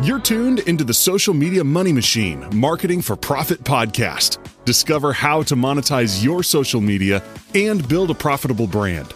You're tuned into the Social Media Money Machine Marketing for Profit podcast. Discover how to monetize your social media and build a profitable brand.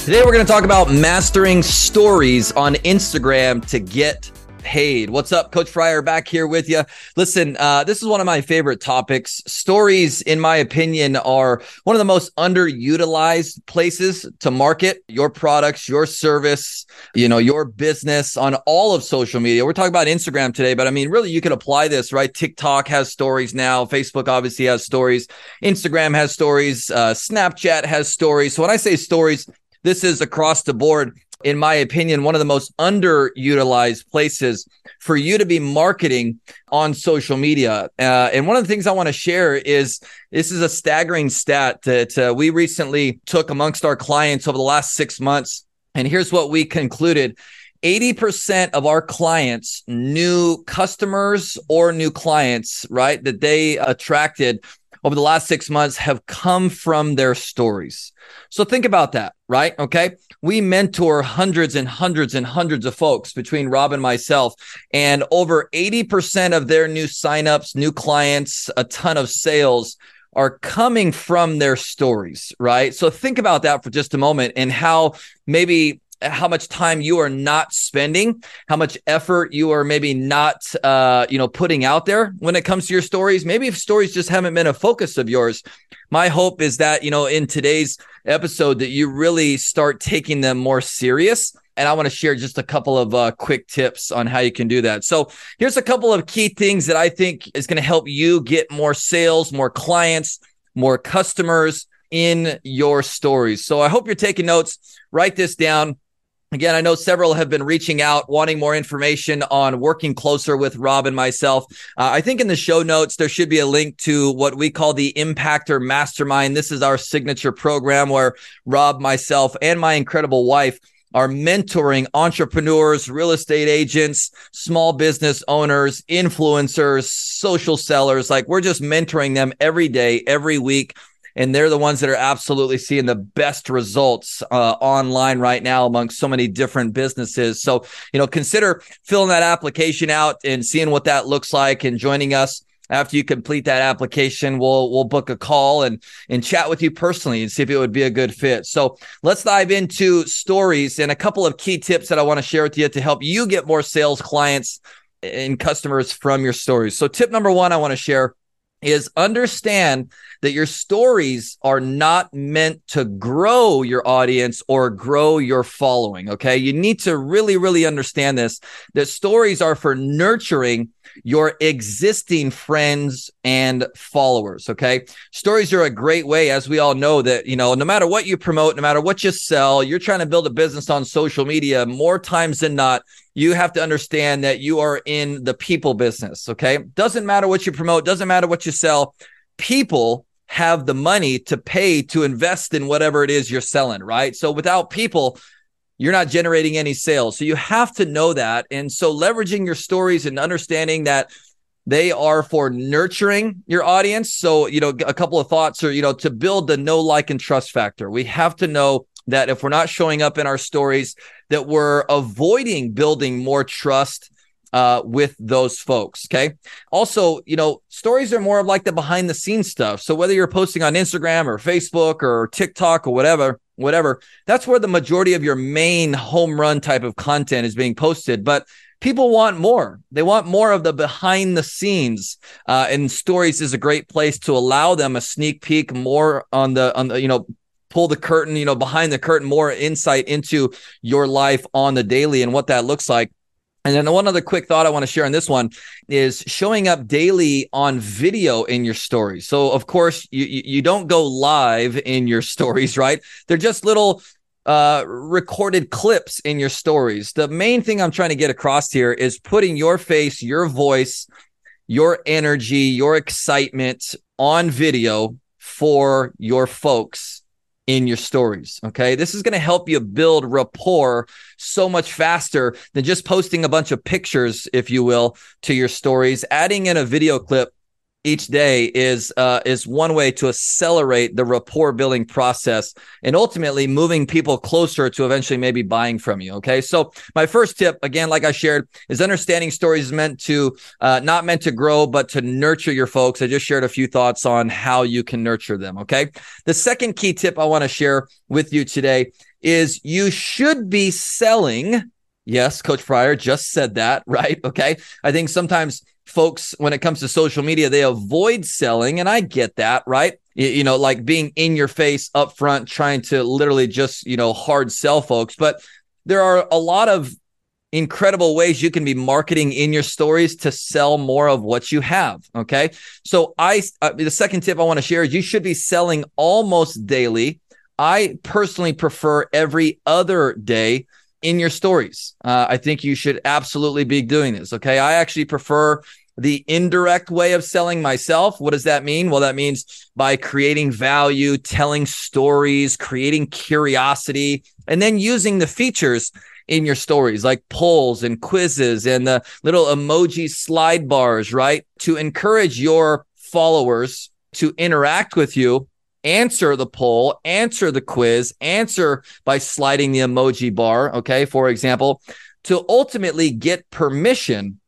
Today, we're going to talk about mastering stories on Instagram to get paid. What's up, Coach Fryer? Back here with you. Listen, uh, this is one of my favorite topics. Stories, in my opinion, are one of the most underutilized places to market your products, your service, you know, your business on all of social media. We're talking about Instagram today, but I mean, really, you can apply this, right? TikTok has stories now. Facebook obviously has stories. Instagram has stories. Uh, Snapchat has stories. So when I say stories, this is across the board in my opinion, one of the most underutilized places for you to be marketing on social media. Uh, and one of the things I want to share is this is a staggering stat that uh, we recently took amongst our clients over the last six months. And here's what we concluded 80% of our clients, new customers or new clients, right, that they attracted over the last six months have come from their stories. So think about that, right? Okay. We mentor hundreds and hundreds and hundreds of folks between Rob and myself, and over 80% of their new signups, new clients, a ton of sales are coming from their stories, right? So think about that for just a moment and how maybe how much time you are not spending, how much effort you are maybe not, uh, you know, putting out there when it comes to your stories. Maybe if stories just haven't been a focus of yours. My hope is that, you know, in today's episode that you really start taking them more serious. And I want to share just a couple of uh, quick tips on how you can do that. So here's a couple of key things that I think is going to help you get more sales, more clients, more customers in your stories. So I hope you're taking notes. Write this down Again, I know several have been reaching out, wanting more information on working closer with Rob and myself. Uh, I think in the show notes, there should be a link to what we call the Impactor Mastermind. This is our signature program where Rob, myself, and my incredible wife are mentoring entrepreneurs, real estate agents, small business owners, influencers, social sellers. Like we're just mentoring them every day, every week and they're the ones that are absolutely seeing the best results uh, online right now among so many different businesses. So, you know, consider filling that application out and seeing what that looks like and joining us. After you complete that application we'll we'll book a call and and chat with you personally and see if it would be a good fit. So let's dive into stories and a couple of key tips that i want to share with you to help you get more sales clients and customers from your stories. So tip number one i want to share is understand that your stories are not meant to grow your audience or grow your following. Okay. You need to really, really understand this that stories are for nurturing your existing friends and followers. Okay. Stories are a great way, as we all know, that, you know, no matter what you promote, no matter what you sell, you're trying to build a business on social media more times than not you have to understand that you are in the people business. Okay. Doesn't matter what you promote, doesn't matter what you sell. People have the money to pay to invest in whatever it is you're selling, right? So without people, you're not generating any sales. So you have to know that. And so leveraging your stories and understanding that they are for nurturing your audience. So, you know, a couple of thoughts are, you know, to build the no like, and trust factor. We have to know that if we're not showing up in our stories, that we're avoiding building more trust uh, with those folks. Okay. Also, you know, stories are more of like the behind the scenes stuff. So whether you're posting on Instagram or Facebook or TikTok or whatever, whatever, that's where the majority of your main home run type of content is being posted. But people want more. They want more of the behind the scenes. Uh, and stories is a great place to allow them a sneak peek more on the on the you know pull the curtain, you know, behind the curtain, more insight into your life on the daily and what that looks like. And then one other quick thought I want to share on this one is showing up daily on video in your stories. So of course you you don't go live in your stories, right? They're just little uh, recorded clips in your stories. The main thing I'm trying to get across here is putting your face, your voice, your energy, your excitement on video for your folks in your stories. Okay. This is going to help you build rapport so much faster than just posting a bunch of pictures, if you will, to your stories. Adding in a video clip each day is uh, is one way to accelerate the rapport building process and ultimately moving people closer to eventually maybe buying from you. Okay, so my first tip, again, like I shared, is understanding stories is meant to uh, not meant to grow, but to nurture your folks. I just shared a few thoughts on how you can nurture them. Okay, the second key tip I want to share with you today is you should be selling. Yes, Coach Fryer just said that, right? Okay. I think sometimes folks, when it comes to social media, they avoid selling. And I get that, right? You, know, like being in your face up front, trying to literally just, you know, hard sell folks. But there are a lot of incredible ways you can be marketing in your stories to sell more of what you have. Okay. So I, uh, the second tip I want to share is you should be selling almost daily. I personally prefer every other day in your stories. Uh, I think you should absolutely be doing this. Okay. I actually prefer the indirect way of selling myself. What does that mean? Well, that means by creating value, telling stories, creating curiosity, and then using the features in your stories like polls and quizzes and the little emoji slide bars, right? To encourage your followers to interact with you answer the poll, answer the quiz, answer by sliding the emoji bar, okay, for example, to ultimately get permission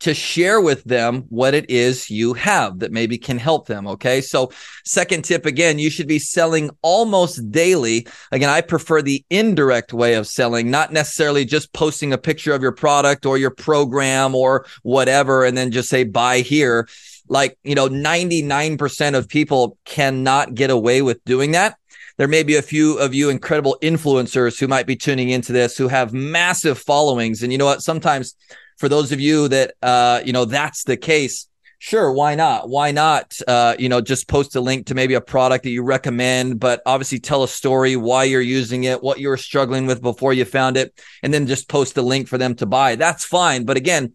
to share with them what it is you have that maybe can help them. Okay. So, second tip again, you should be selling almost daily. Again, I prefer the indirect way of selling, not necessarily just posting a picture of your product or your program or whatever, and then just say buy here like, you know, 99% of people cannot get away with doing that. There may be a few of you incredible influencers who might be tuning into this who have massive followings. And you know what? Sometimes for those of you that, uh, you know, that's the case. Sure, why not? Why not? Uh, you know, just post a link to maybe a product that you recommend, but obviously tell a story why you're using it, what you were struggling with before you found it, and then just post a link for them to buy. That's fine. But again,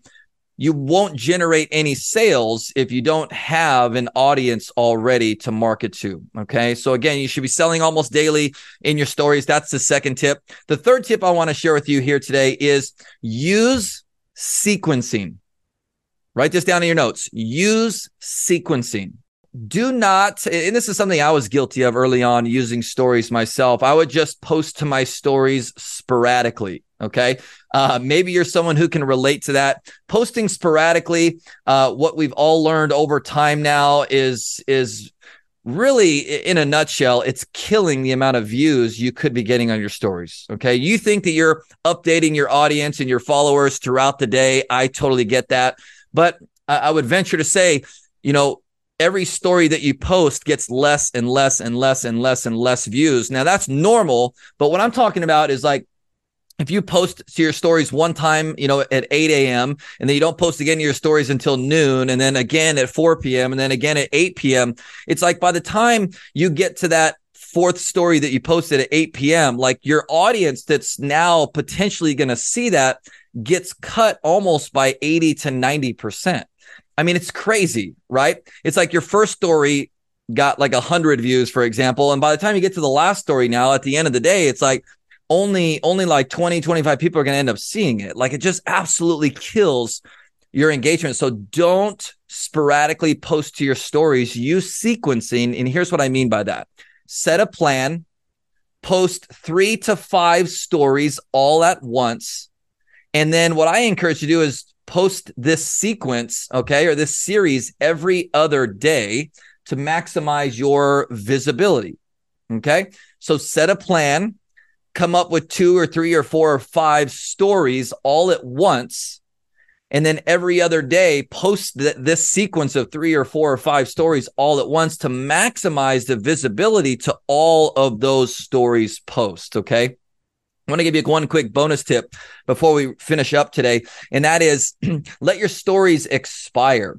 you won't generate any sales if you don't have an audience already to market to. Okay. So again, you should be selling almost daily in your stories. That's the second tip. The third tip I want to share with you here today is use sequencing. Write this down in your notes. Use sequencing. Do not, and this is something I was guilty of early on using stories myself. I would just post to my stories sporadically. Okay. Uh, maybe you're someone who can relate to that. Posting sporadically, uh, what we've all learned over time now is is really in a nutshell it's killing the amount of views you could be getting on your stories okay you think that you're updating your audience and your followers throughout the day i totally get that but i would venture to say you know every story that you post gets less and less and less and less and less views now that's normal but what i'm talking about is like if you post to your stories one time, you know, at 8 a.m., and then you don't post again to your stories until noon, and then again at 4 p.m., and then again at 8 p.m., it's like by the time you get to that fourth story that you posted at 8 p.m., like your audience that's now potentially going to see that gets cut almost by 80 to 90%. I mean, it's crazy, right? It's like your first story got like 100 views, for example. And by the time you get to the last story now, at the end of the day, it's like only only like 20 25 people are going to end up seeing it. Like it just absolutely kills your engagement. So don't sporadically post to your stories use sequencing and here's what i mean by that. Set a plan post 3 to 5 stories all at once and then what i encourage you to do is post this sequence okay or this series every other day to maximize your visibility okay? So set a plan come up with two or three or four or five stories all at once and then every other day post th- this sequence of three or four or five stories all at once to maximize the visibility to all of those stories post okay I want to give you one quick bonus tip before we finish up today, and that is let your stories expire.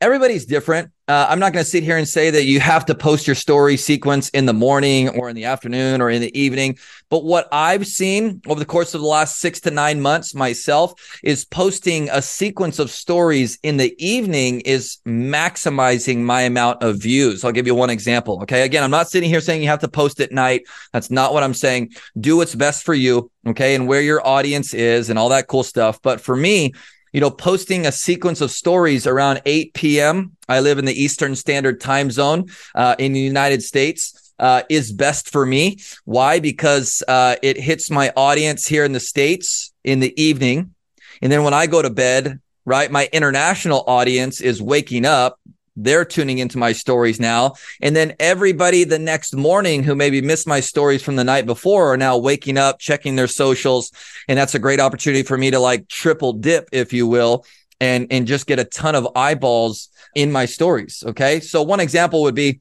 Everybody's different. Uh, I'm not going to sit here and say that you have to post your story sequence in the morning or in the afternoon or in the evening. But what I've seen over the course of the last six to nine months myself is posting a sequence of stories in the evening is maximizing my amount of views. I'll give you one example. Okay. Again, I'm not sitting here saying you have to post at night. That's not what I'm saying. Do what's best for you. Okay. And where your audience is and all that cool stuff. But for me, you know, posting a sequence of stories around 8 p.m. I live in the Eastern Standard Time Zone uh, in the United States. Uh, is best for me. Why? Because uh, it hits my audience here in the States in the evening. And then when I go to bed, right, my international audience is waking up they're tuning into my stories now. And then everybody the next morning who maybe missed my stories from the night before are now waking up, checking their socials. And that's a great opportunity for me to like triple dip, if you will, and, and just get a ton of eyeballs in my stories. Okay. So one example would be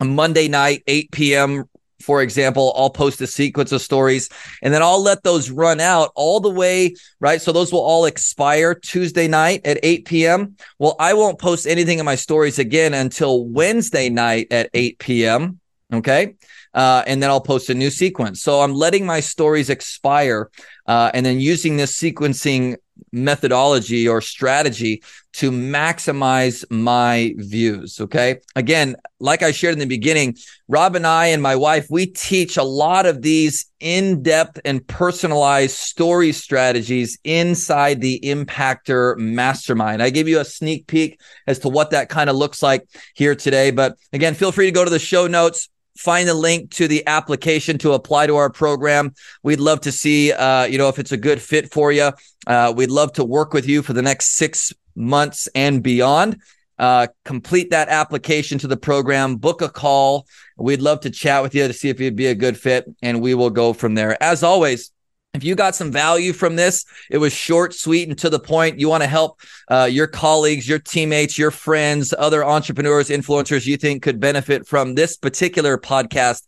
a Monday night, 8 p.m for example, I'll post a sequence of stories and then I'll let those run out all the way, right? So those will all expire Tuesday night at 8 p.m. Well, I won't post anything in my stories again until Wednesday night at 8 p.m. Okay. Uh, and then I'll post a new sequence. So I'm letting my stories expire uh, and then using this sequencing methodology or strategy to maximize my views. Okay. Again, like I shared in the beginning, Rob and I and my wife, we teach a lot of these in depth and personalized story strategies inside the Impactor Mastermind. I gave you a sneak peek as to what that kind of looks like here today. But again, feel free to go to the show notes find the link to the application to apply to our program. We'd love to see, uh, you know, if it's a good fit for you. Uh, we'd love to work with you for the next six months and beyond. Uh, complete that application to the program, book a call. We'd love to chat with you to see if you'd be a good fit, and we will go from there. As always, if you got some value from this, it was short, sweet, and to the point. You want to help uh, your colleagues, your teammates, your friends, other entrepreneurs, influencers you think could benefit from this particular podcast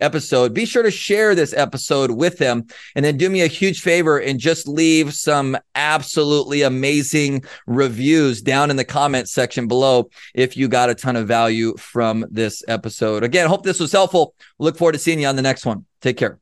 episode. Be sure to share this episode with them and then do me a huge favor and just leave some absolutely amazing reviews down in the comment section below if you got a ton of value from this episode. Again, hope this was helpful. Look forward to seeing you on the next one. Take care.